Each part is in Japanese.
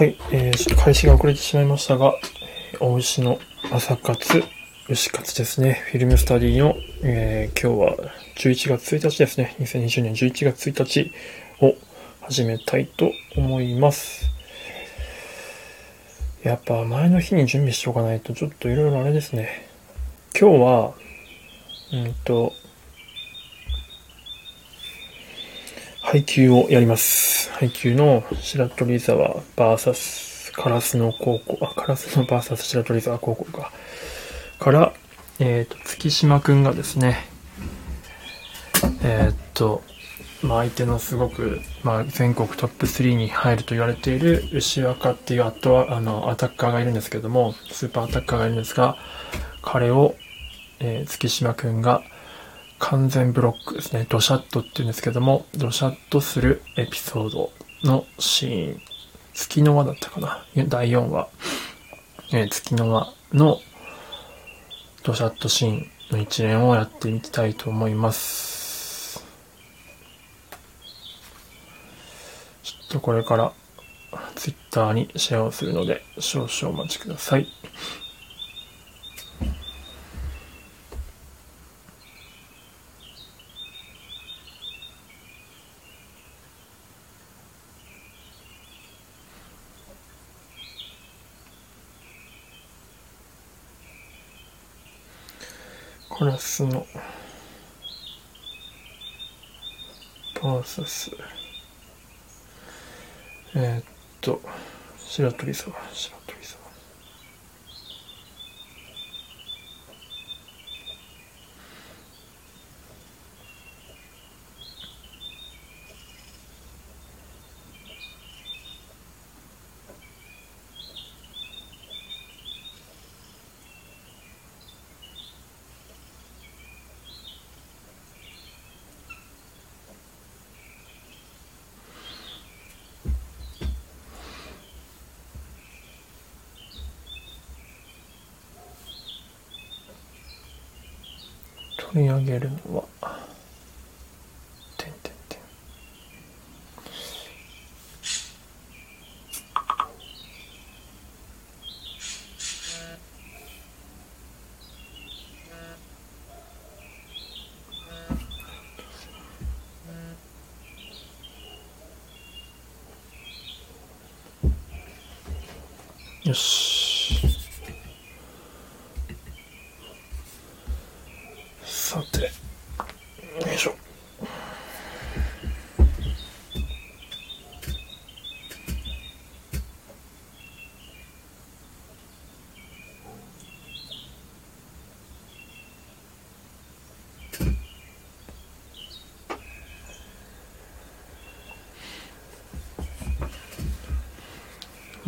はい、えー、ちょっと開始が遅れてしまいましたが、大牛の朝活、牛活ですね、フィルムスタディの、えー、今日は11月1日ですね、2020年11月1日を始めたいと思います。やっぱ前の日に準備しておかないとちょっといろいろあれですね。今日は、うんと、配給をやります。配給の白鳥沢 VS 烏野高校、あ、烏野 VS 白鳥沢高校か。から、えっ、ー、と、月島くんがですね、えっ、ー、と、まあ、相手のすごく、まあ、全国トップ3に入ると言われている牛若っていうアットは、あの、アタッカーがいるんですけども、スーパーアタッカーがいるんですが、彼を、えー、月島くんが、完全ブロックですね。ドシャットって言うんですけども、ドシャットするエピソードのシーン。月の輪だったかな第4話。えー、月の輪のドシャットシーンの一連をやってみたいと思います。ちょっとこれからツイッターにシェアをするので少々お待ちください。カラスの。バーサス。えー、っと白鳥沢白鳥沢取り上げるのは、てんてんてん。よし。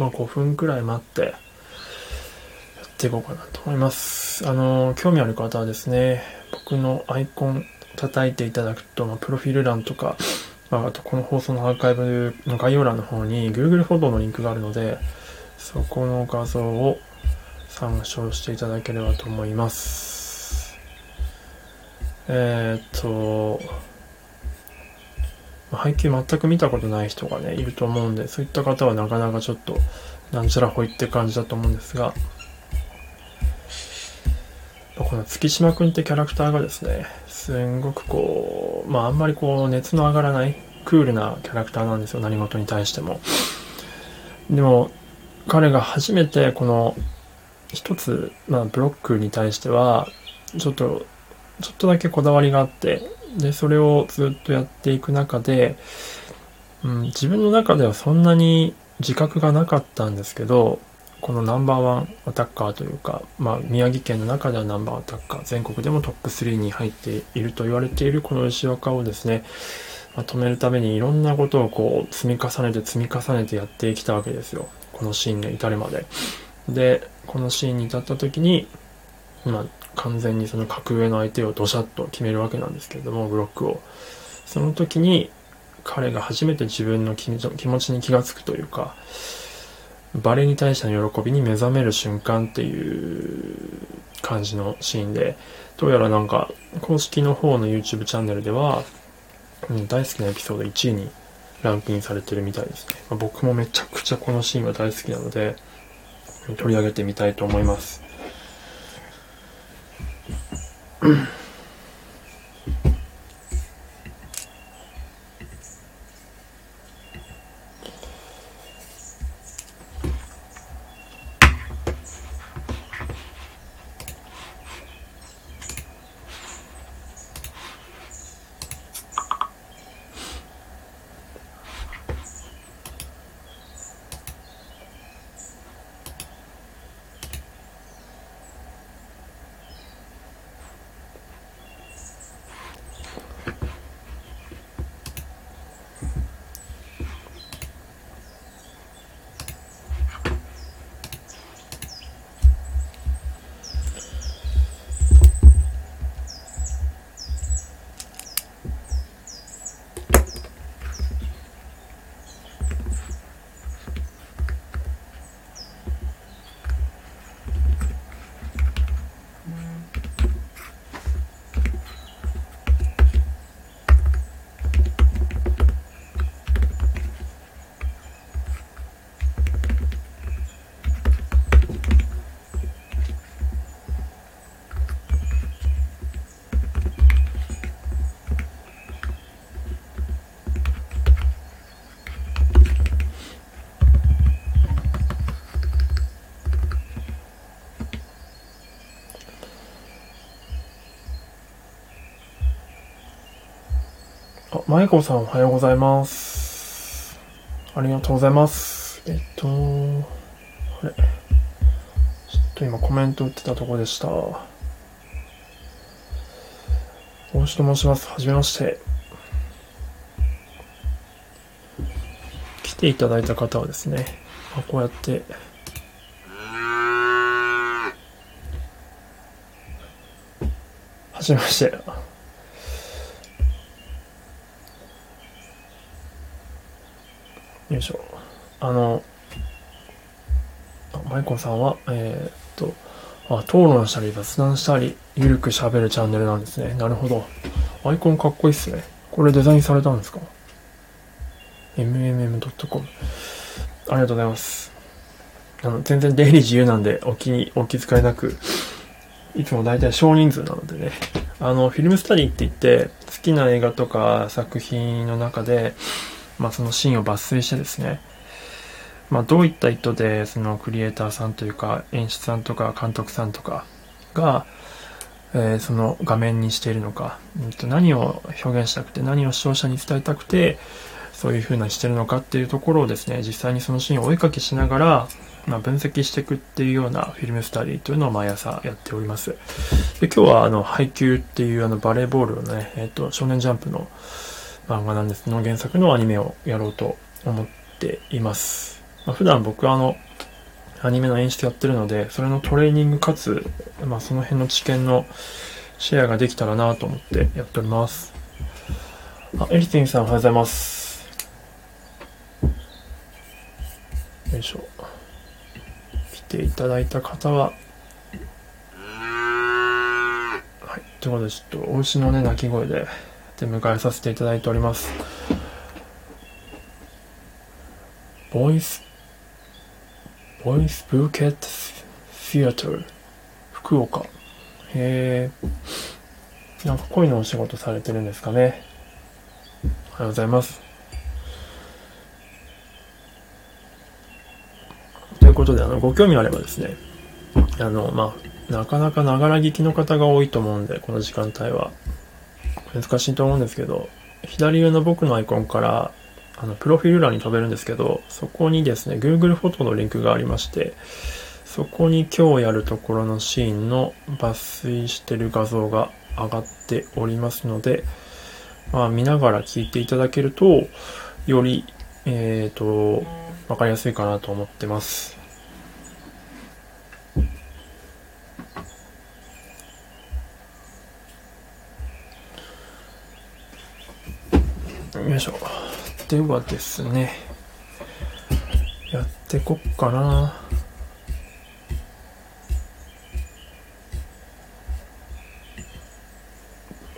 まあ5分くらい待ってやっていこうかなと思います。あの、興味ある方はですね、僕のアイコン叩いていただくと、まあ、プロフィール欄とか、まあ、とこの放送のアーカイブの概要欄の方に Google フォトのリンクがあるので、そこの画像を参照していただければと思います。えー、っと、配給全く見たことない人がね、いると思うんで、そういった方はなかなかちょっと、なんちゃらほいって感じだと思うんですが、この月島くんってキャラクターがですね、すんごくこう、まああんまりこう熱の上がらないクールなキャラクターなんですよ、何事に対しても。でも、彼が初めてこの一つ、まあブロックに対しては、ちょっと、ちょっとだけこだわりがあって、で、それをずっとやっていく中で、うん、自分の中ではそんなに自覚がなかったんですけど、このナンバーワンアタッカーというか、まあ、宮城県の中ではナンバーアタッカー、全国でもトップ3に入っていると言われているこの牛若をですね、まとめるためにいろんなことをこう積み重ねて積み重ねてやってきたわけですよ。このシーンに至るまで。で、このシーンに至った時に、まあ、完全にその格上の相手をドシャッと決めるわけなんですけれども、ブロックを。その時に彼が初めて自分の気持ちに気がつくというか、バレーに対しての喜びに目覚める瞬間っていう感じのシーンで、どうやらなんか公式の方の YouTube チャンネルでは、うん、大好きなエピソード1位にランクインされてるみたいですね。まあ、僕もめちゃくちゃこのシーンが大好きなので、取り上げてみたいと思います。mm マイコさんおはようございます。ありがとうございます。えっと、あれ？ちょっと今コメント打ってたとこでした。大志と申します。はじめまして。来ていただいた方はですね、まあ、こうやって、はじめまして。さんは、えー、っと、あ、討論したり雑談したり、ゆるく喋るチャンネルなんですね。なるほど。アイコンかっこいいっすね。これデザインされたんですか ?mmm.com。ありがとうございます。あの、全然出入り自由なんで、お気に、お気遣いなく、いつも大体少人数なのでね。あの、フィルムスタディって言って、好きな映画とか作品の中で、まあ、そのシーンを抜粋してですね、まあ、どういった意図でそのクリエイターさんというか演出さんとか監督さんとかが、えー、その画面にしているのか、うん、と何を表現したくて何を視聴者に伝えたくてそういう風なしてるのかっていうところをですね実際にそのシーンをお絵かきしながら、まあ、分析していくっていうようなフィルムスタディというのを毎朝やっております。で今日はあの配球っていうあのバレーボールのね、えーと少年ジャンプの漫画なんです。の原作のアニメをやろうと思っています。まあ、普段僕はあの、アニメの演出やってるので、それのトレーニングかつ、まあ、その辺の知見のシェアができたらなと思ってやっております。あ、エリティンさんおはようございます。よいしょ。来ていただいた方は、はい。ということで、ちょっと、お牛のね、鳴き声で、で迎えさせていただいております。ボイス、ボイスブーケットシアター、福岡。へえ、なんか恋のお仕事されてるんですかね。おはようございます。ということで、あの、ご興味あればですね、あの、まあ、なかなかながら聞きの方が多いと思うんで、この時間帯は。難しいと思うんですけど、左上の僕のアイコンから、あの、プロフィール欄に飛べるんですけど、そこにですね、Google フォトのリンクがありまして、そこに今日やるところのシーンの抜粋してる画像が上がっておりますので、まあ見ながら聞いていただけると、より、えっ、ー、と、わかりやすいかなと思ってます。よいしょ。ではですね、やってこっかな。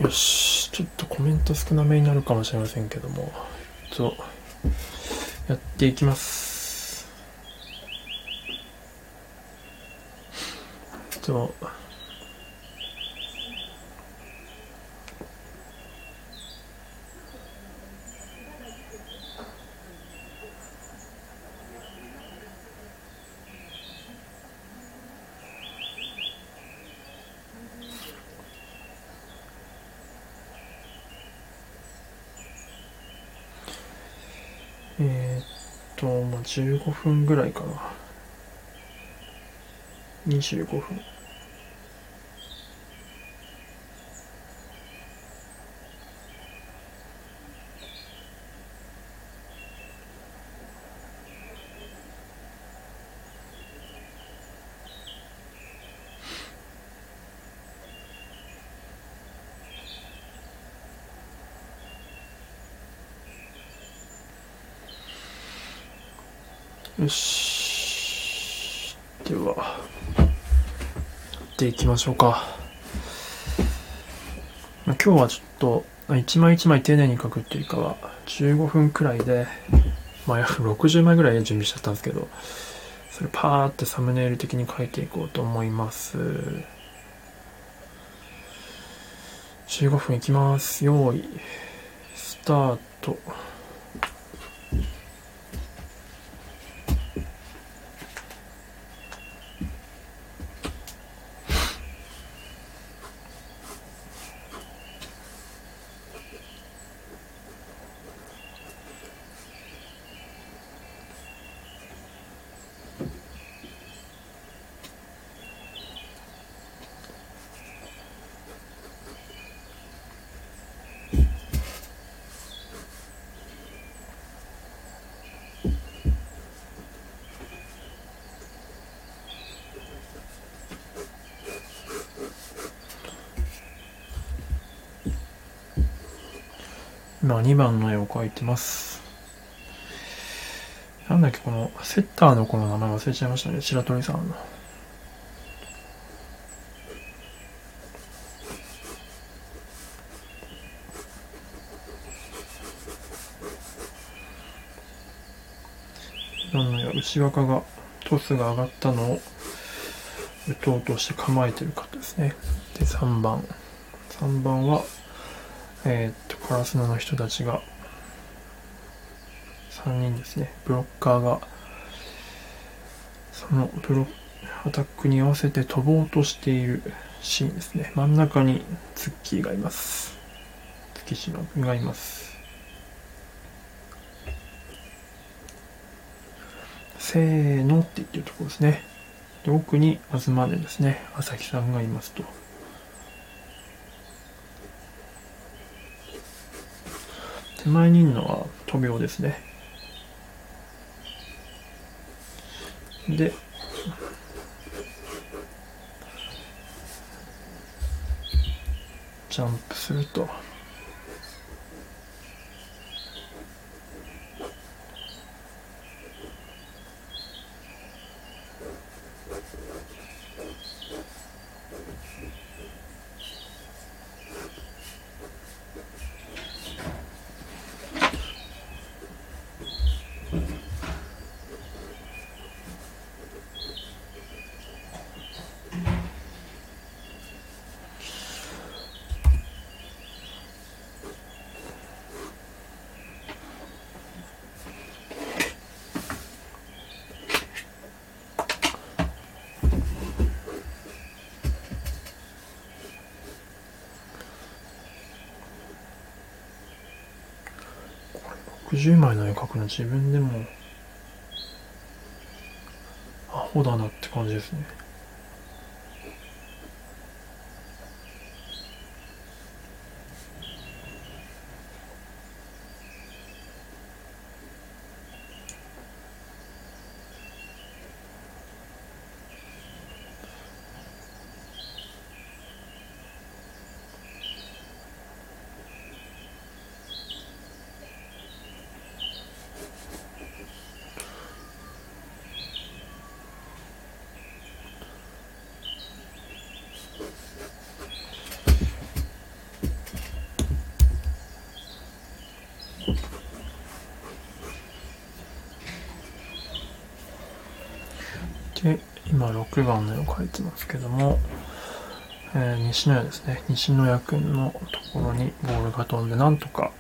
よし、ちょっとコメント少なめになるかもしれませんけども、えっと、やっていきますとえー、15分ぐらいかな。25分。よし。では、やっていきましょうか。今日はちょっと、一枚一枚丁寧に書くっていうかは、15分くらいで、まあ、約60枚ぐらい準備しちゃったんですけど、それパーってサムネイル的に書いていこうと思います。15分いきます。用意、スタート。2番の絵を描いてます。なんだっけ、このセッターの子の名前忘れちゃいましたね。白鳥さんの。なんのや、内若が、トスが上がったのを打とうとして構えてる方ですね。で、3番。3番は、えー、っと、カラスナの人たちが、3人ですね。ブロッカーが、そのブロアタックに合わせて飛ぼうとしているシーンですね。真ん中にツッキーがいます。月島君がいます。せーのって言ってるところですね。で奥に東根ですね。朝日さんがいますと。手前にいるのはトビオですね。で、ジャンプすると。60枚の絵描くの自分でもアホだなって感じですね。今6番の絵を描いてますけども、えー、西野屋ですね。西野屋くんのところにボールが飛んで、なんとか、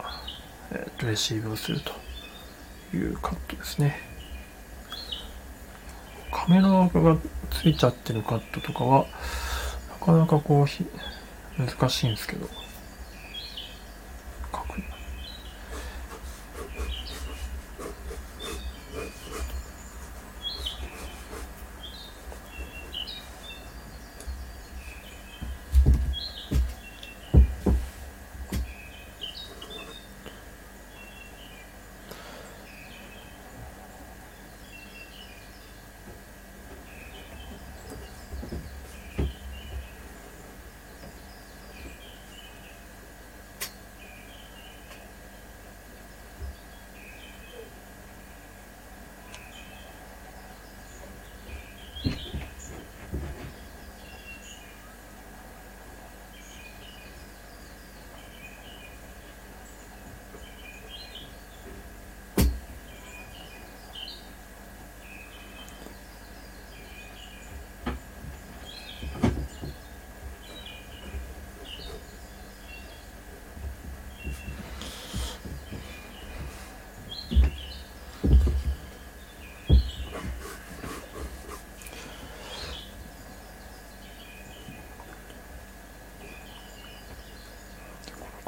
えー、レシーブをするというカットですね。カメラ枠がついちゃってるカットとかは、なかなかこう、難しいんですけど、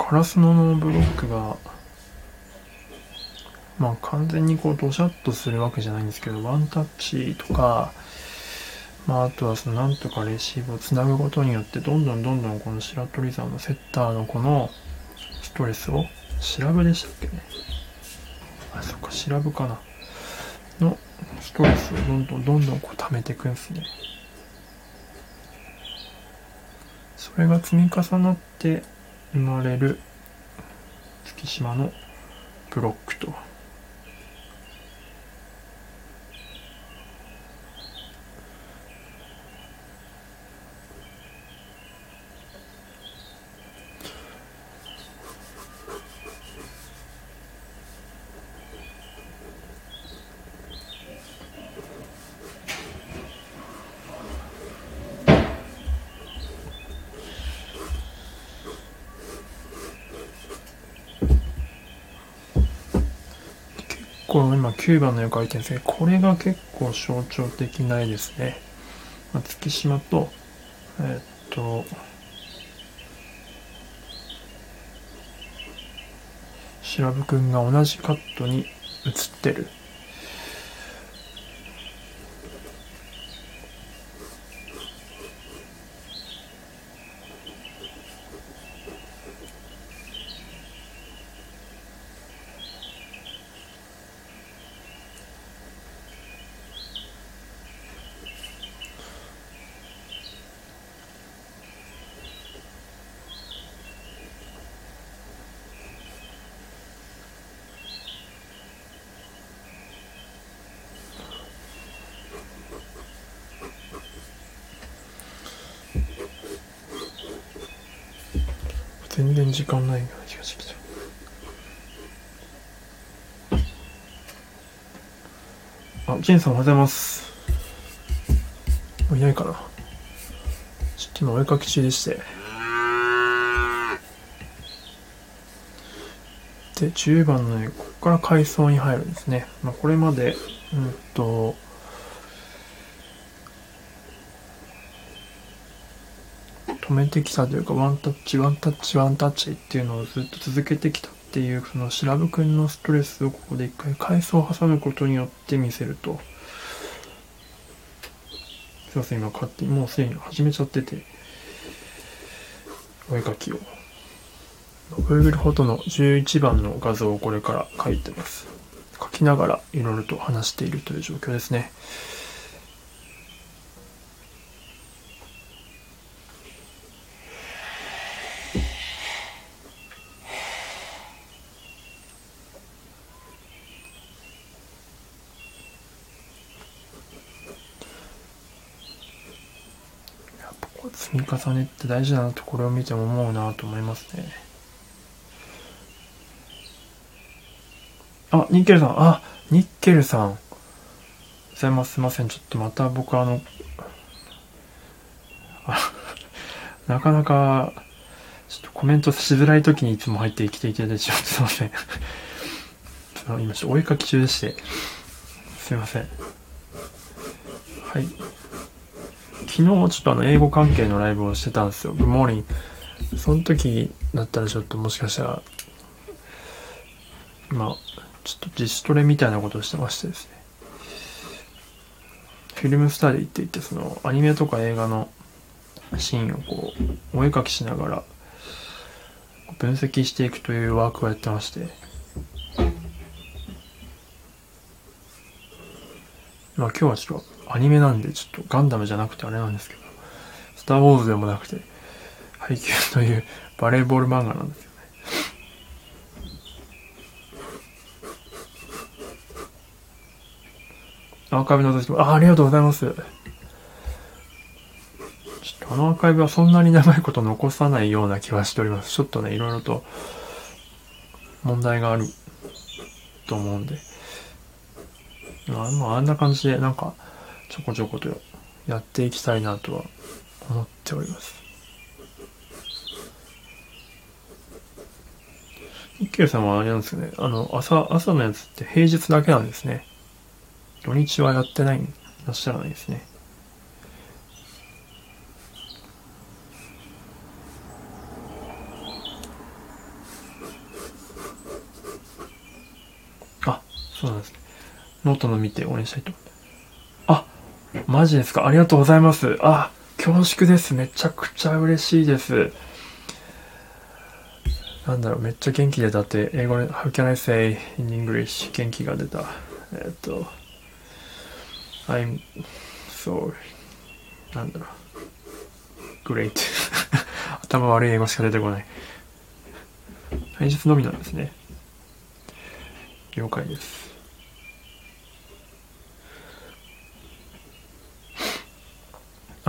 カラスノのブロックが、まあ完全にこうドシャッとするわけじゃないんですけど、ワンタッチとか、まああとはそのなんとかレシーブをつなぐことによって、どんどんどんどんこの白鳥沢のセッターのこのストレスを、調べでしたっけね。あ、そっか、調べかな。のストレスをどんどんどんどんこう溜めていくんですね。それが積み重なって、生まれる月島のブロックとこの今9番の絵描いてるんですけど、これが結構象徴的ないですね。まあ、月島と、え、っと、白ぶくんが同じカットに映ってる全然時間ないような気がしてきた。あ、ジェンさんおはようございます。もういないかな。ちょっと今お絵かき中でして。で、10番のね、ここから階層に入るんですね。まあ、これまで、うんと、止めてきたというか、ワンタッチ、ワンタッチ、ワンタッチっていうのをずっと続けてきたっていう、その白ぶくんのストレスをここで一回階層を挟むことによって見せると。すいません、今勝手にもうすでに始めちゃってて、お絵描きを。Google フォトの11番の画像をこれから描いてます。描きながらいろいろと話しているという状況ですね。積み重ねって大事だなとこれを見ても思うなと思いますね。あ、ニッケルさん、あ、ニッケルさん。ございます。すいません。ちょっとまた僕あの、あ なかなか、ちょっとコメントしづらい時にいつも入ってきていただいてしまってすいません。今ちょっとお絵かき中でして、すいません。はい。昨日ちょっとあの英語関係のライブをしてたんですよ。Good morning. その時だったらちょっともしかしたら、まあ、ちょっと自主トレみたいなことをしてましてですね。フィルムスタディって言って、そのアニメとか映画のシーンをこう、お絵かきしながら分析していくというワークをやってまして、まあ今日はちょっとアニメなんでちょっとガンダムじゃなくてあれなんですけど、スターウォーズでもなくて、配球という バレーボール漫画なんですよね。アーカイブの時も、あ、ありがとうございます。ちょっとあのアーカイブはそんなに長いこと残さないような気はしております。ちょっとね、いろいろと問題があると思うんで。まあ、あんな感じで、なんか、ちょこちょことやっていきたいなとは思っております。一休さんはあれなんですよね。あの、朝、朝のやつって平日だけなんですね。土日はやってない、いらっしゃらないですね。あ、そうなんですね。ノートの見て応援したいと思います。マジですか？ありがとうございます。あ、恐縮です。めちゃくちゃ嬉しいです。なんだろう、めっちゃ元気でだって、英語で、How can I say in English? 元気が出た。えっと、I'm so, なんだろう、great. 頭悪い英語しか出てこない。平日のみなんですね。了解です。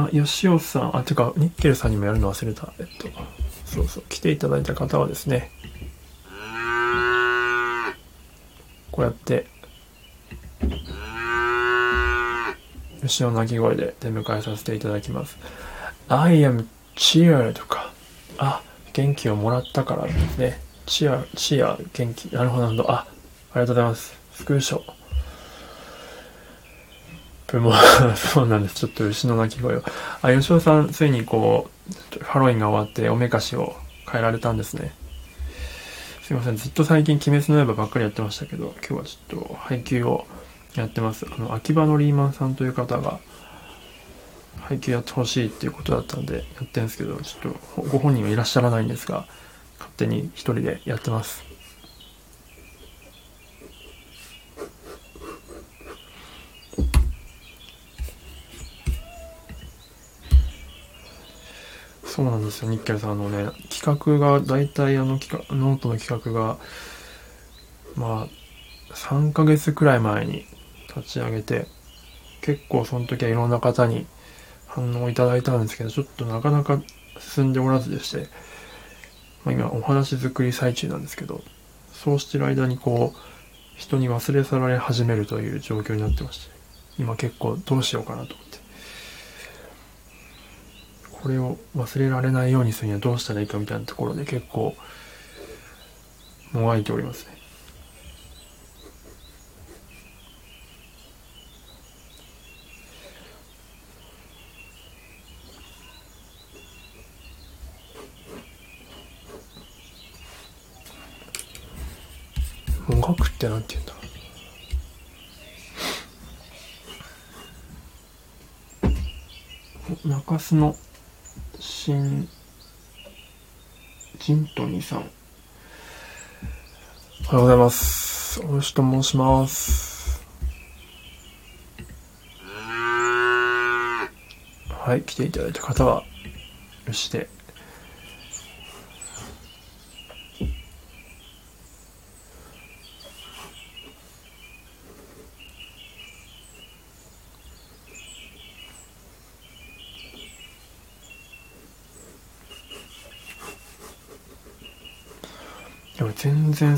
あ、吉尾さん、あ、てか、ニッケルさんにもやるの忘れた。えっと、そうそう、来ていただいた方はですね、こうやって、吉尾鳴き声で出迎えさせていただきます。I am cheer とか、あ、元気をもらったからですね。チア、チア、元気。なるほど、なるほど。あ、ありがとうございます。スクーショ。でも、そうなんです。ちょっと牛の鳴き声を。あ、吉尾さん、ついにこう、ハロウィンが終わっておめかしを変えられたんですね。すいません。ずっと最近、鬼滅の刃ばっかりやってましたけど、今日はちょっと配給をやってます。あの、秋葉のリーマンさんという方が、配給やってほしいっていうことだったんで、やってるんですけど、ちょっとご本人はいらっしゃらないんですが、勝手に一人でやってます。そうなんですよ、ニッケルさん。のね、企画が、大体あの企画、ノートの企画が、まあ、3ヶ月くらい前に立ち上げて、結構その時はいろんな方に反応いただいたんですけど、ちょっとなかなか進んでおらずでして、まあ、今お話作り最中なんですけど、そうしてる間にこう、人に忘れ去られ始めるという状況になってまして、今結構どうしようかなと。これを忘れられないようにするにはどうしたらいいかみたいなところで結構もがいておりますね。もがくってなんて言うんだ？中洲の新ジントニーさん。おはようございます。およしと申します。はい、来ていただいた方は、よしで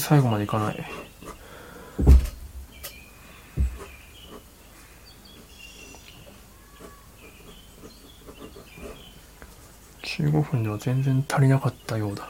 最後までいかない。15分では全然足りなかったようだ。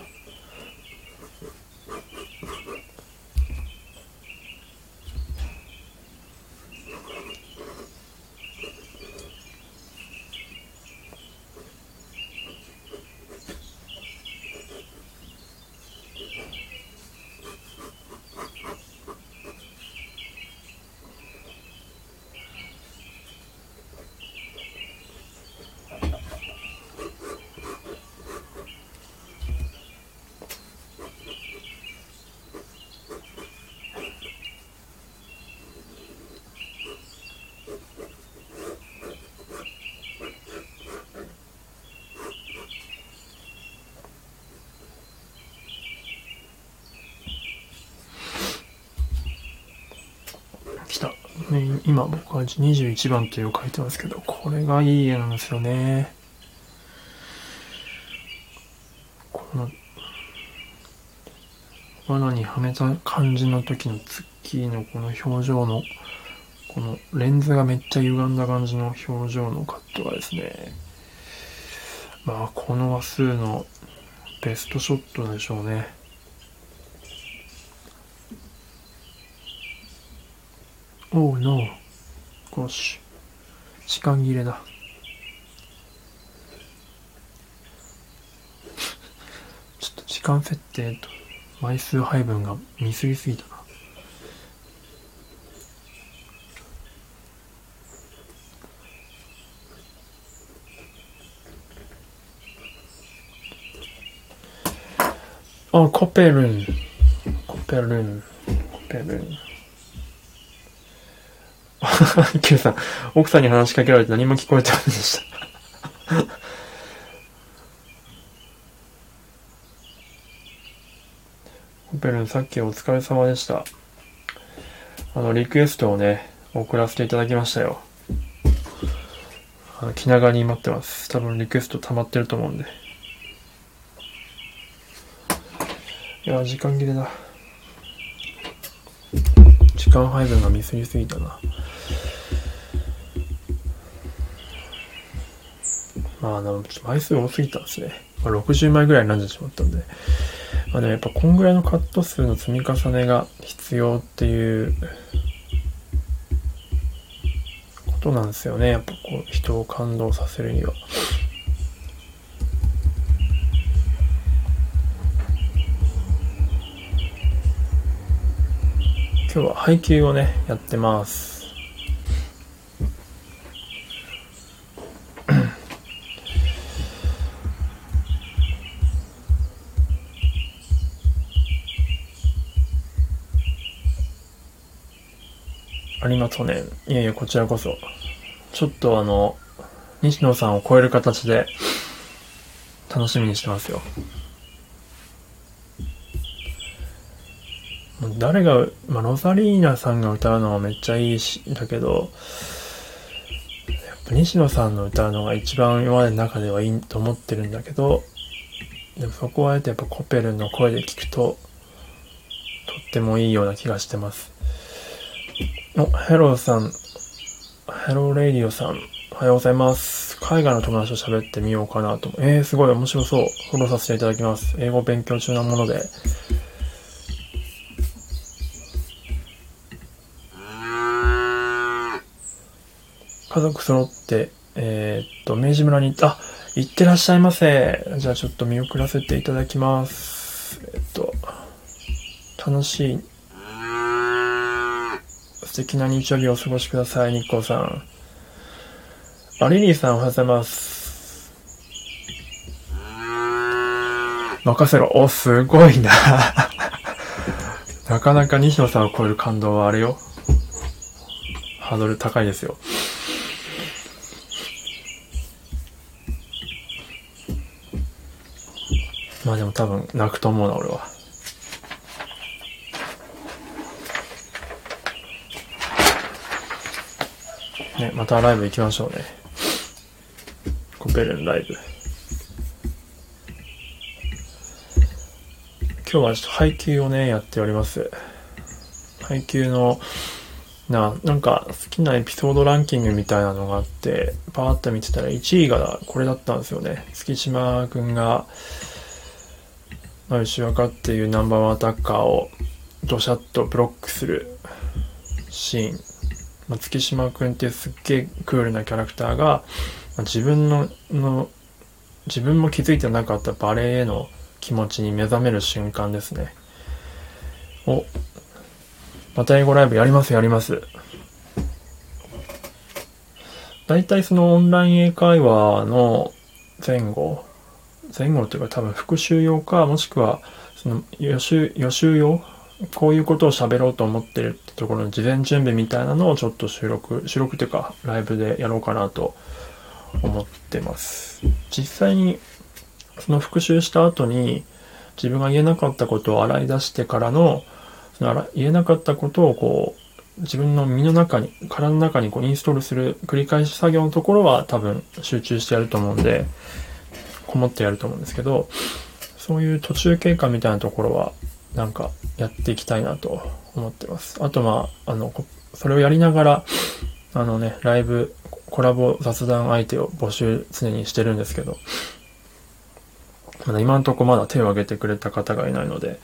ね、今僕は21番という書いてますけど、これがいい絵なんですよね。この、罠にはめた感じの時のツッキーのこの表情の、このレンズがめっちゃ歪んだ感じの表情のカットがですね、まあこの話数のベストショットでしょうね。おう、ノー。ゴシ。時間切れだ。ちょっと時間設定と枚数配分が見すぎすぎたな。あ、コペルン。コペルン。コペルン。キュさん、奥さんに話しかけられて何も聞こえてませんでした。コペルン、さっきお疲れ様でした。あの、リクエストをね、送らせていただきましたよ。あの気長に待ってます。多分リクエスト溜まってると思うんで。いや、時間切れだ。時間配分がミスりすぎたな。まあ、でもちょっと枚数多すぎたんですね。まあ、60枚ぐらいになってしまったんで。まあでもやっぱこんぐらいのカット数の積み重ねが必要っていうことなんですよね。やっぱこう人を感動させるには。今日は配給をね、やってます。りがとうね。いやいや、こちらこそ。ちょっとあの、西野さんを超える形で、楽しみにしてますよ。誰が、まあ、ロザリーナさんが歌うのはめっちゃいいし、だけど、やっぱ西野さんの歌うのが一番今までの中ではいいと思ってるんだけど、でもそこはあえてやっぱコペルの声で聞くと、とってもいいような気がしてます。お、ヘローさん、 Hello Radio さん、おはようございます。海外の友達と喋ってみようかなと。えー、すごい面白そう。フォローさせていただきます。英語勉強中なもので。家族揃って、えーっと、明治村に行った、あ、行ってらっしゃいませ。じゃあちょっと見送らせていただきます。えっと、楽しい素敵な日曜日をお過ごしください、日光さん。あ、リリーさんおはようございます。任せろ。お、すごいな。なかなか西野さんを超える感動はあれよ。ハードル高いですよ。まあでも多分泣くと思うな、俺は。ね、またライブ行きましょうね。コペルンライブ。今日はちょっと配給をね、やっております。配給のな、なんか好きなエピソードランキングみたいなのがあって、パーッと見てたら1位がこれだったんですよね。月島くんが、まあ、吉岡っていうナンバーワンアタッカーをドシャッとブロックするシーン。まあ、月島くんっていうすっげえクールなキャラクターが、まあ、自分のの、自分も気づいてなかったバレエへの気持ちに目覚める瞬間ですね。お、また英語ライブやりますやります。大体そのオンライン英会話の前後、前後というか多分復習用か、もしくはその予習、予習用こういうことを喋ろうと思ってるってところの事前準備みたいなのをちょっと収録、収録というかライブでやろうかなと思ってます。実際にその復習した後に自分が言えなかったことを洗い出してからのだから言えなかったことをこう、自分の身の中に、体の中にこうインストールする繰り返し作業のところは多分集中してやると思うんで、こもってやると思うんですけど、そういう途中経過みたいなところは、なんかやっていきたいなと思ってます。あとまあ、あの、それをやりながら、あのね、ライブ、コラボ雑談相手を募集常にしてるんですけど、まだ今んとこまだ手を挙げてくれた方がいないので、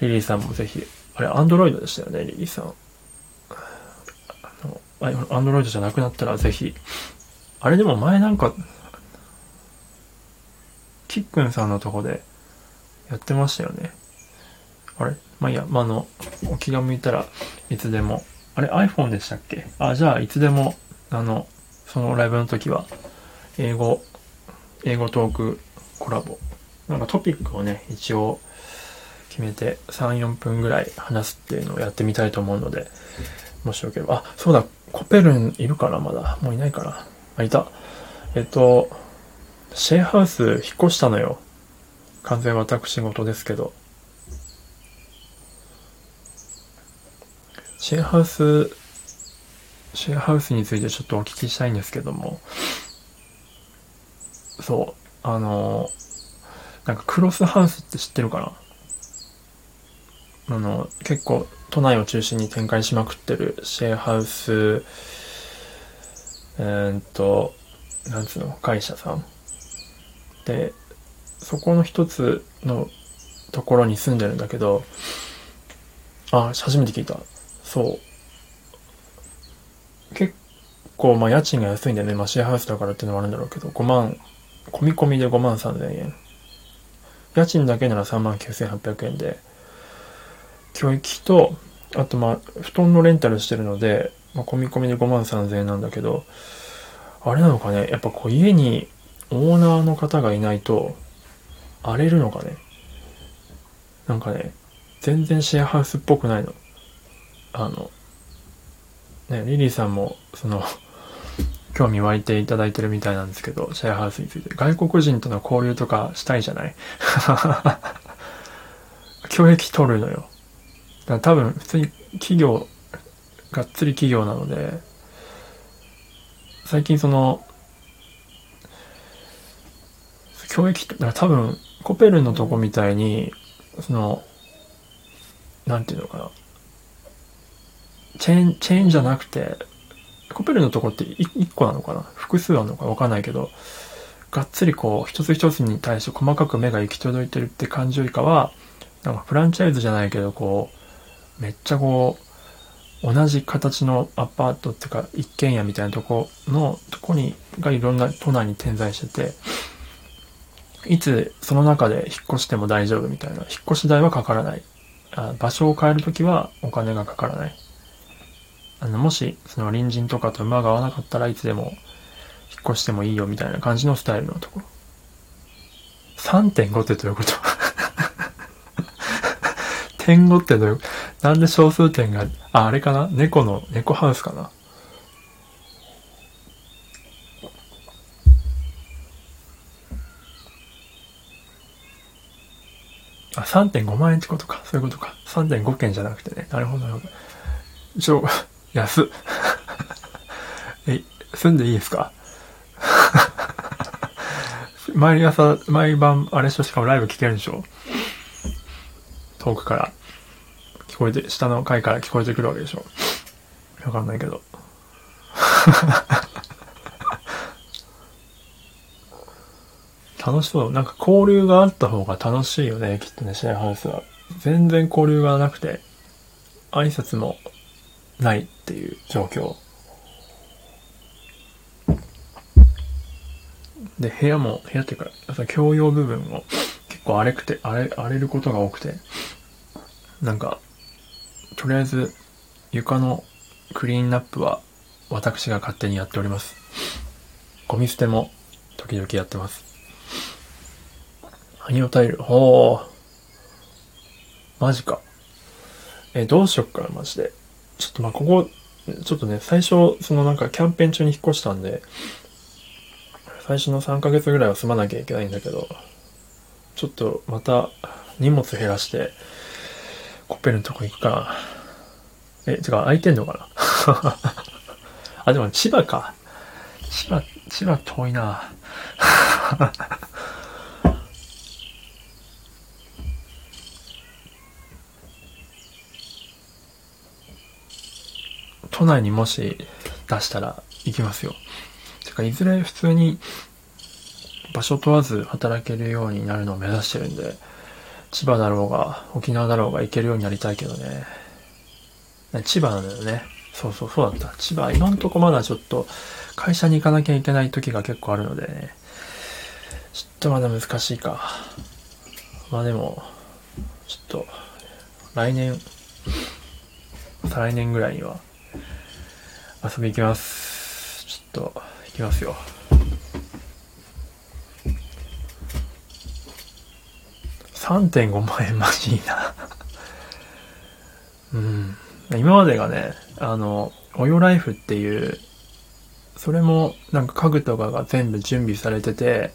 リリーさんもぜひあれ、アンドロイドでしたよね、リリーさん。あの、アンドロイドじゃなくなったらぜひ。あれでも前なんか、キックンさんのとこでやってましたよね。あれ？まあいいや、まあ、あの、気が向いたらいつでも。あれ？iPhone でしたっけ？あ、じゃあいつでも、あの、そのライブの時は、英語、英語トークコラボ。なんかトピックをね、一応決めて3、4分ぐらい話すっていうのをやってみたいと思うので、もしよければ。あ、そうだ、コペルンいるかな？まだ。もういないかなあ、いた。えっと、シェアハウス引っ越したのよ。完全私事ですけど。シェアハウス、シェアハウスについてちょっとお聞きしたいんですけども、そう、あの、なんかクロスハウスって知ってるかな？あの、結構都内を中心に展開しまくってるシェアハウス、えー、っと、なんつうの、会社さん。で、そこの一つのところに住んでるんだけど、あ、初めて聞いた。そう。結構、まあ家賃が安いんだよね。まあシェアハウスだからっていうのもあるんだろうけど、5万、込み込みで5万3千円。家賃だけなら3万9800円で、教育費と、あとまあ、布団のレンタルしてるので、まあ、込み込みで5万3000円なんだけど、あれなのかね、やっぱこう家にオーナーの方がいないと、荒れるのかね。なんかね、全然シェアハウスっぽくないの。あの、ね、リリーさんも、その、興味湧いていただいてるみたいなんですけど、シェアハウスについて。外国人との交流とかしたいじゃない？教育取るのよ。だ多分普通に企業、がっつり企業なので、最近その、教育、だ多分コペルのとこみたいに、その、なんていうのかな。チェーン、チェーンじゃなくて、コペルのとこって1個なのかな？複数あるのかわかんないけど、がっつりこう、一つ一つに対して細かく目が行き届いてるって感じよりかは、なんかフランチャイズじゃないけど、こう、めっちゃこう、同じ形のアパートっていうか、一軒家みたいなとこの、とこに、がいろんな都内に点在してて、いつその中で引っ越しても大丈夫みたいな。引っ越し代はかからない。あ場所を変えるときはお金がかからない。あの、もし、その隣人とかと馬が合わなかったらいつでも引っ越してもいいよみたいな感じのスタイルのところ。3.5ってどういうこと？点5ってどういう、なんで小数点が、あ、あれかな？猫の、猫ハウスかな？あ、3.5万円ってことか。そういうことか。3.5件じゃなくてね。なるほど、なるほど。ちょ、安っ。え、住んでいいですか？毎朝、毎晩、あれしょ、しかもライブ聞けるでしょ？遠くから。聞こえて、下の階から聞こえてくるわけでしょ？わかんないけど。楽しそう。なんか交流があった方が楽しいよね、きっとね、シェアハウスは。全然交流がなくて、挨拶もないっていう状況。で、部屋も、部屋っていうか、その共用部分も結構荒れくて、荒れ、荒れることが多くて、なんか、とりあえず床のクリーンナップは私が勝手にやっております。ゴミ捨ても時々やってます。アニオタイル、ほー。マジか。え、どうしよっかな、マジで。ちょっとま、ここ、ちょっとね、最初、そのなんかキャンペーン中に引っ越したんで、最初の3ヶ月ぐらいは住まなきゃいけないんだけど、ちょっとまた荷物減らして、コッペルのとこ行くか。え、てか空いてんのかな？あ、でも千葉か。千葉、千葉遠いな。都内にもし出したら行きますよ。てか、いずれ普通に場所問わず働けるようになるのを目指してるんで、千葉だろうが、沖縄だろうが行けるようになりたいけどね。千葉なんだよね。そうそう、そうだった。千葉、今んとこまだちょっと会社に行かなきゃいけない時が結構あるのでね。ちょっとまだ難しいか。まあでも、ちょっと、来年、再来年ぐらいには遊び行きます。ちょっと、行きますよ。3.5万円マジいいな うん。今までがね、あの、オヨライフっていう、それもなんか家具とかが全部準備されてて、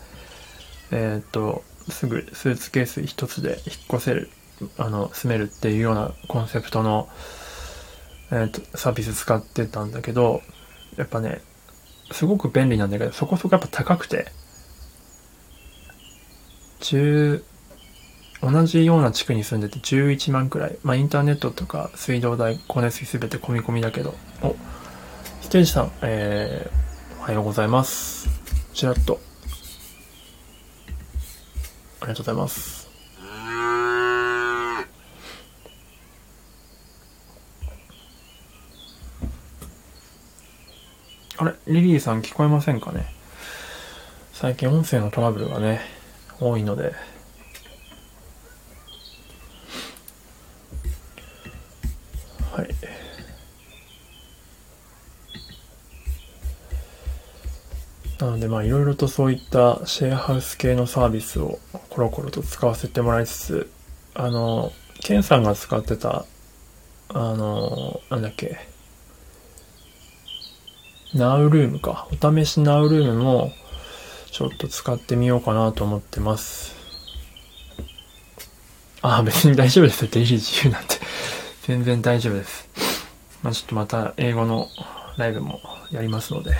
えっ、と、すぐスーツケース一つで引っ越せる、あの、住めるっていうようなコンセプトの、えっ、と、サービス使ってたんだけど、やっぱね、すごく便利なんだけど、そこそこやっぱ高くて、10、同じような地区に住んでて11万くらい。まあ、インターネットとか水道代、光熱費すべて込み込みだけど。お、ステージさん、えー、おはようございます。ちらっと。ありがとうございます。あれリリーさん聞こえませんかね？最近音声のトラブルがね、多いので、はい。なのでまあいろいろとそういったシェアハウス系のサービスをコロコロと使わせてもらいつつ、あの、ケンさんが使ってた、あの、なんだっけ、ナウルームか。お試しナウルームもちょっと使ってみようかなと思ってます。あ、別に大丈夫ですよ。出入り自由なんて 全然大丈夫です。まあ、ちょっとまた英語のライブもやりますので。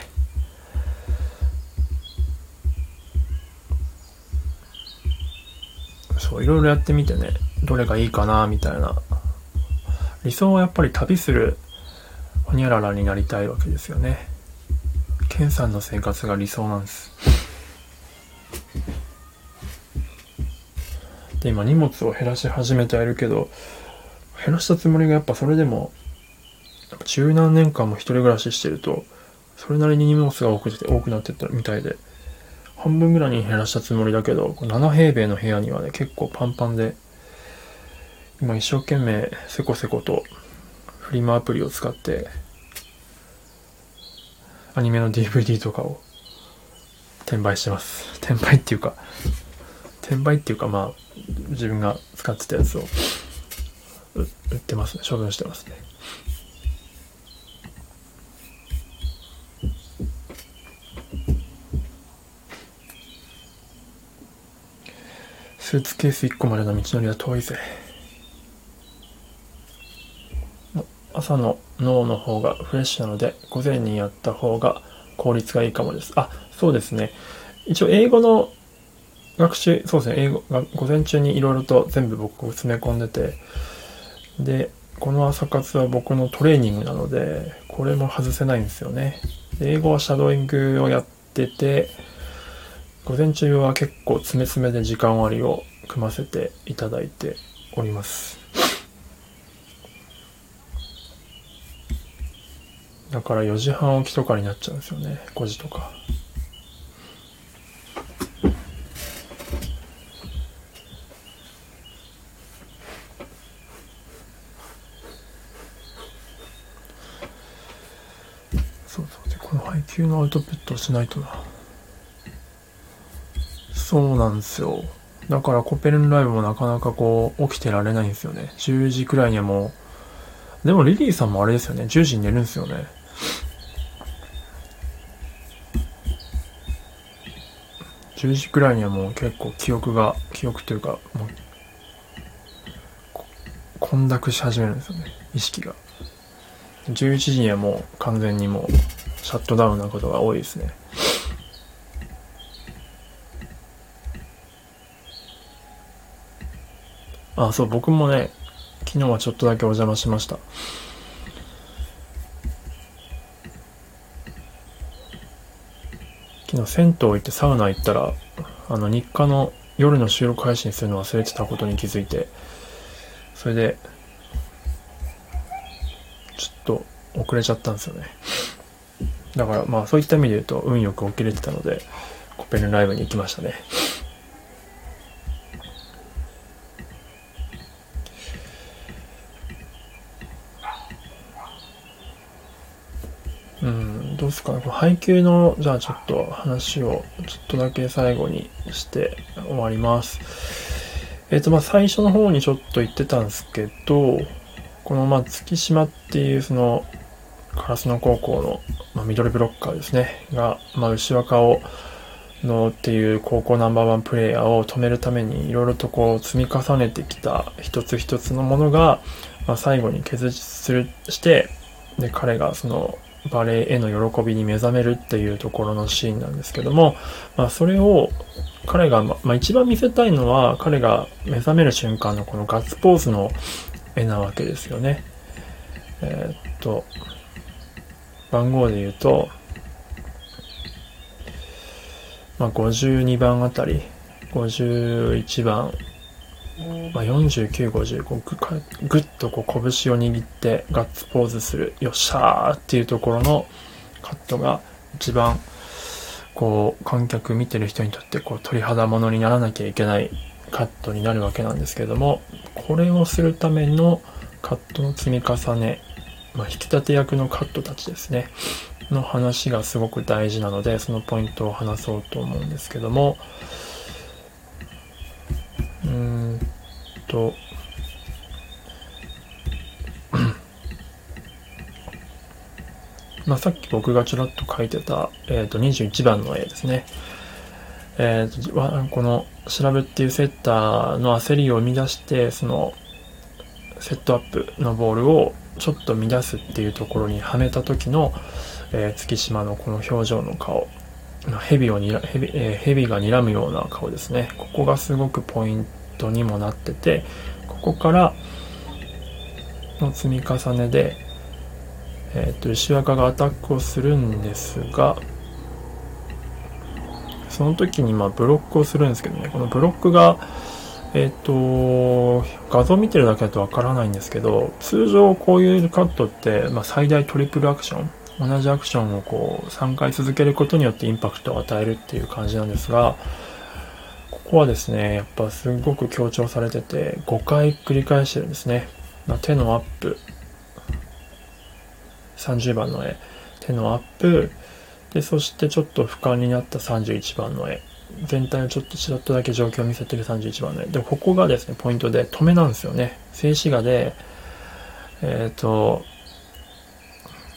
そう、いろいろやってみてね、どれがいいかな、みたいな。理想はやっぱり旅するホニャララになりたいわけですよね。ケンさんの生活が理想なんです。で、今荷物を減らし始めてはいるけど、減らしたつもりがやっぱそれでも、十何年間も一人暮らししてると、それなりに荷物が多くて多くなってったみたいで、半分ぐらいに減らしたつもりだけど、7平米の部屋にはね、結構パンパンで、今一生懸命せこせことフリマアプリを使って、アニメの DVD とかを転売してます。転売っていうか、転売っていうかまあ、自分が使ってたやつを売ってますね。処分してますね。スーツケース1個までの道のりは遠いぜ。朝の脳の方がフレッシュなので午前にやった方が効率がいいかもですあそうですね一応英語の学習そうですね英語が午前中にいろいろと全部僕を詰め込んでてで、この朝活は僕のトレーニングなので、これも外せないんですよね。英語はシャドーイングをやってて、午前中は結構詰め詰めで時間割を組ませていただいております。だから4時半起きとかになっちゃうんですよね。5時とか。そうそう。で、この配給のアウトプットをしないとな。そうなんですよ。だからコペルンライブもなかなかこう起きてられないんですよね。10時くらいにはもう、でもリリーさんもあれですよね。10時に寝るんですよね。10時くらいにはもう結構記憶が、記憶というか、もう、混濁し始めるんですよね。意識が。11時にはもう完全にもうシャットダウンなことが多いですね。あ、そう、僕もね、昨日はちょっとだけお邪魔しました。昨日銭湯行ってサウナ行ったら、あの日課の夜の収録配信するの忘れてたことに気づいて、それで、ちょっと遅れちゃったんですよね。だからまあそういった意味で言うと運よく起きれてたので、コペルライブに行きましたね。どうですかね、この配給の、じゃあちょっと話をちょっとだけ最後にして終わります。えっ、ー、と、まあ最初の方にちょっと言ってたんですけど、この、まあ月島っていうその、烏野高校の、まあ、ミドルブロッカーですね、が、まあ牛若を、のっていう高校ナンバーワンプレイヤーを止めるためにいろいろとこう積み重ねてきた一つ一つのものが、まあ、最後に結実するしてで彼がそのバレエへの喜びに目覚めるっていうところのシーンなんですけども、まあ、それを彼が、まあ、一番見せたいのは彼が目覚める瞬間のこのガッツポーズの絵なわけですよね。えー、っと、番号で言うと、まあ、52番あたり、51番、まあ、49、50、こうぐっとこう拳を握ってガッツポーズする、よっしゃーっていうところのカットが一番こう観客見てる人にとってこう鳥肌ものにならなきゃいけないカットになるわけなんですけども、これをするためのカットの積み重ね、まあ、引き立て役のカットたちですね、の話がすごく大事なので、そのポイントを話そうと思うんですけども、うんと、まあ、さっき僕がちらっと書いてた、えー、と21番の絵ですね。えーと、この調べっていうセッターの焦りを生み出して、そのセットアップのボールをちょっと乱すっていうところにはめた時の、えー、月島のこの表情の顔。蛇をにら、蛇、えー、蛇が睨むような顔ですね。ここがすごくポイントにもなってて、ここからの積み重ねで、えっ、ー、と、石若がアタックをするんですが、その時にまブロックをするんですけどね、このブロックが、えっ、ー、と、画像見てるだけだとわからないんですけど、通常こういうカットって、まあ、最大トリプルアクション、同じアクションをこう3回続けることによってインパクトを与えるっていう感じなんですが、ここはですね、やっぱすごく強調されてて、5回繰り返してるんですね。まあ、手のアップ、30番の絵、手のアップ、で、そしてちょっと俯瞰になった31番の絵、全体をちょっとちらっとだけ状況を見せてる31番の絵。で、ここがですね、ポイントで、止めなんですよね。静止画で、えっ、ー、と、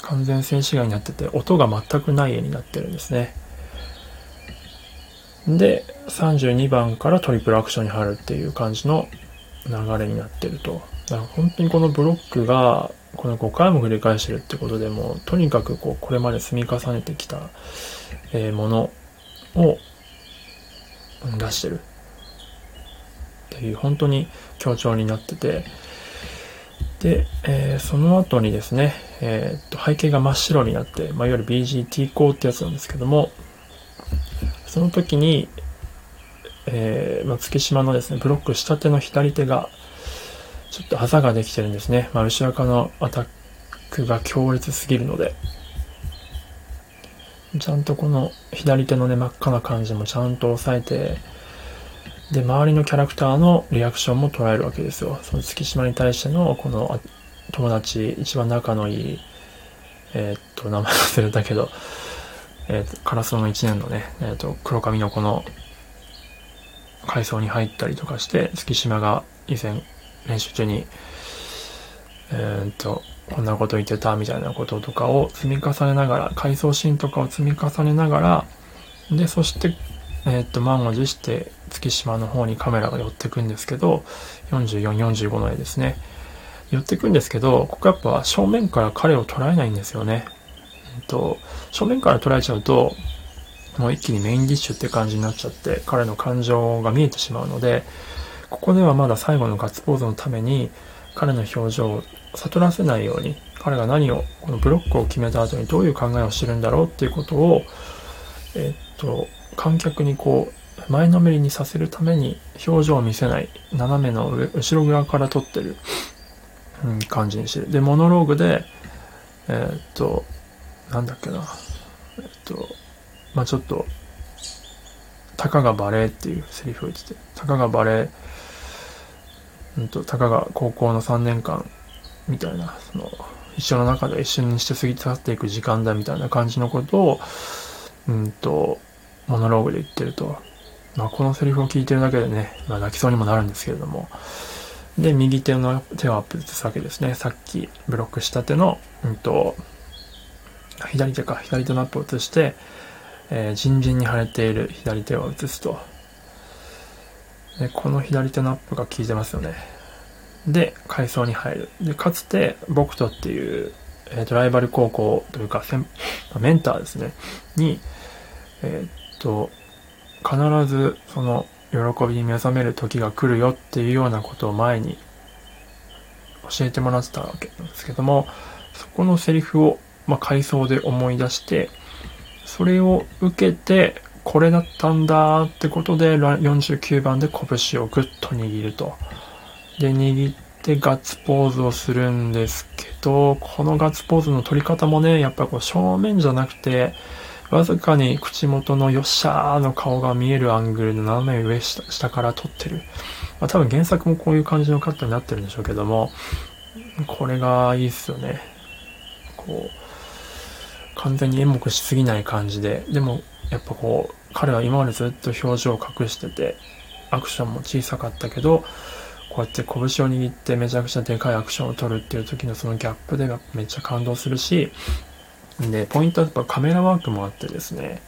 完全静止画になってて、音が全くない絵になってるんですね。で、32番からトリプルアクションに入るっていう感じの流れになってると。だから本当にこのブロックがこの5回も繰り返してるってことでもとにかくこうこれまで積み重ねてきた、えものを出してるっていう本当に強調になっててで、えー、その後にですね、えー、と背景が真っ白になって、まあ、いわゆる BGT 光ってやつなんですけども、その時に、えーまあ、月島のですね、ブロック下手の左手が、ちょっとあざができてるんですね。まあ、後ろ側のアタックが強烈すぎるので、ちゃんとこの左手のね、真っ赤な感じもちゃんと押さえて、で、周りのキャラクターのリアクションも捉えるわけですよ。その月島に対しての、この友達、一番仲のいい、えー、っと、名前忘れたけど、えー、っと、カラスの1年のね、えー、っと、黒髪のこの、階層に入ったりとかして、月島が以前練習中に、えー、っと、こんなこと言ってたみたいなこととかを積み重ねながら、回想シーンとかを積み重ねながら、で、そして、えー、っと、満を持して月島の方にカメラが寄ってくんですけど、44、45の絵ですね。寄ってくんですけど、ここやっぱ正面から彼を捉えないんですよね。と、正面から捉えちゃうと、もう一気にメインディッシュって感じになっちゃって、彼の感情が見えてしまうので、ここではまだ最後のガッツポーズのために、彼の表情を悟らせないように、彼が何を、このブロックを決めた後にどういう考えをしてるんだろうっていうことを、えっと、観客にこう、前のめりにさせるために表情を見せない、斜めの上、後ろ側から撮ってる、うん、感じにしてる。で、モノローグで、え、っと、なんだっけな、え、っと、まあちょっと、たかがバレーっていうセリフを言ってて、たかがバレー、うんと、たかが高校の3年間みたいな、その、一緒の中で一緒にして過ぎ去っていく時間だみたいな感じのことを、うんと、モノローグで言ってると。まあ、このセリフを聞いてるだけでね、まあ、泣きそうにもなるんですけれども。で、右手の手をアップするわけですね。さっきブロックした手の、うんと、左手か、左手のアップを移して、えー、じんじんに腫れている左手を移すと。で、この左手のアップが効いてますよね。で、階層に入る。で、かつて、僕とっていう、えっ、ー、と、ライバル高校というか、メンターですね、に、えっ、と、必ずその喜びに目覚める時が来るよっていうようなことを前に教えてもらってたわけなんですけども、そこのセリフを、まあ、回想で思い出して、それを受けて、これだったんだってことで、49番で拳をぐっと握ると。で、握ってガッツポーズをするんですけど、このガッツポーズの取り方もね、やっぱこう正面じゃなくて、わずかに口元のよっしゃーの顔が見えるアングルの斜め上下から撮ってる。まあ、多分原作もこういう感じのカットになってるんでしょうけども、これがいいっすよね。こう、完全に演目しすぎない感じで、でもやっぱこう、彼は今までずっと表情を隠してて、アクションも小さかったけど、こうやって拳を握ってめちゃくちゃでかいアクションを取るっていう時のそのギャップでめっちゃ感動するし、で、ポイントはやっぱカメラワークもあってですね、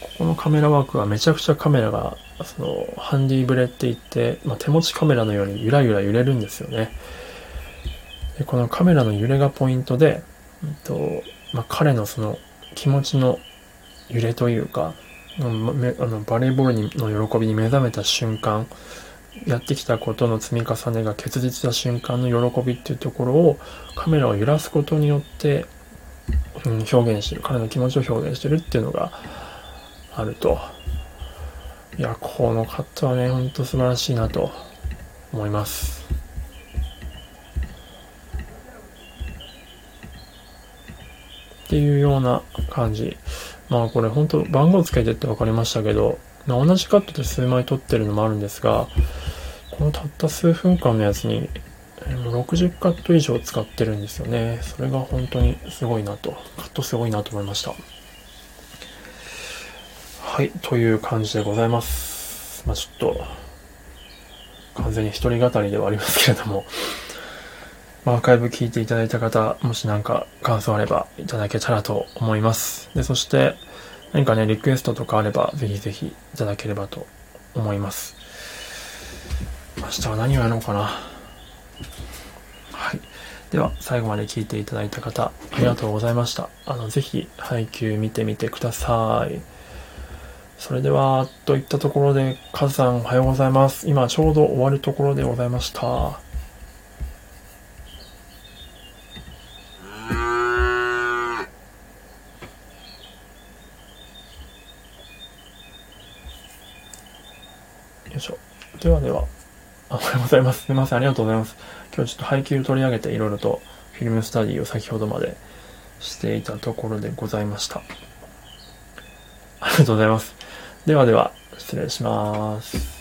ここのカメラワークはめちゃくちゃカメラが、その、ハンディブレって言って、まあ、手持ちカメラのようにゆらゆら揺れるんですよね。で、このカメラの揺れがポイントで、えっと、まあ、彼のその気持ちの揺れというか、あのバレーボールの喜びに目覚めた瞬間、やってきたことの積み重ねが結実した瞬間の喜びっていうところをカメラを揺らすことによってうん、表現してる、彼の気持ちを表現してるっていうのがあると。いや、このカットはね、ほんと素晴らしいなと思います。っていうような感じ。まあこれ本当番号つけてって分かりましたけど、まあ、同じカットで数枚撮ってるのもあるんですが、このたった数分間のやつに60カット以上使ってるんですよね。それが本当にすごいなと、カットすごいなと思いました。はい、という感じでございます。まあちょっと、完全に一人語りではありますけれども、まあ、アーカイブ聞いていただいた方、もし何か感想あればいただけたらと思います。で、そして、何かね、リクエストとかあれば、ぜひぜひいただければと思います。明日は何をやろうかな。はい。では、最後まで聞いていただいた方、ありがとうございました。あの、ぜひ、配給見てみてください。それでは、といったところで、カズさんおはようございます。今、ちょうど終わるところでございました。いしょ。ではでは、あおはようございます。すみません、ありがとうございます。今日ちょっと配給取り上げていろいろとフィルムスタディを先ほどまでしていたところでございました。ありがとうございます。ではでは、失礼します。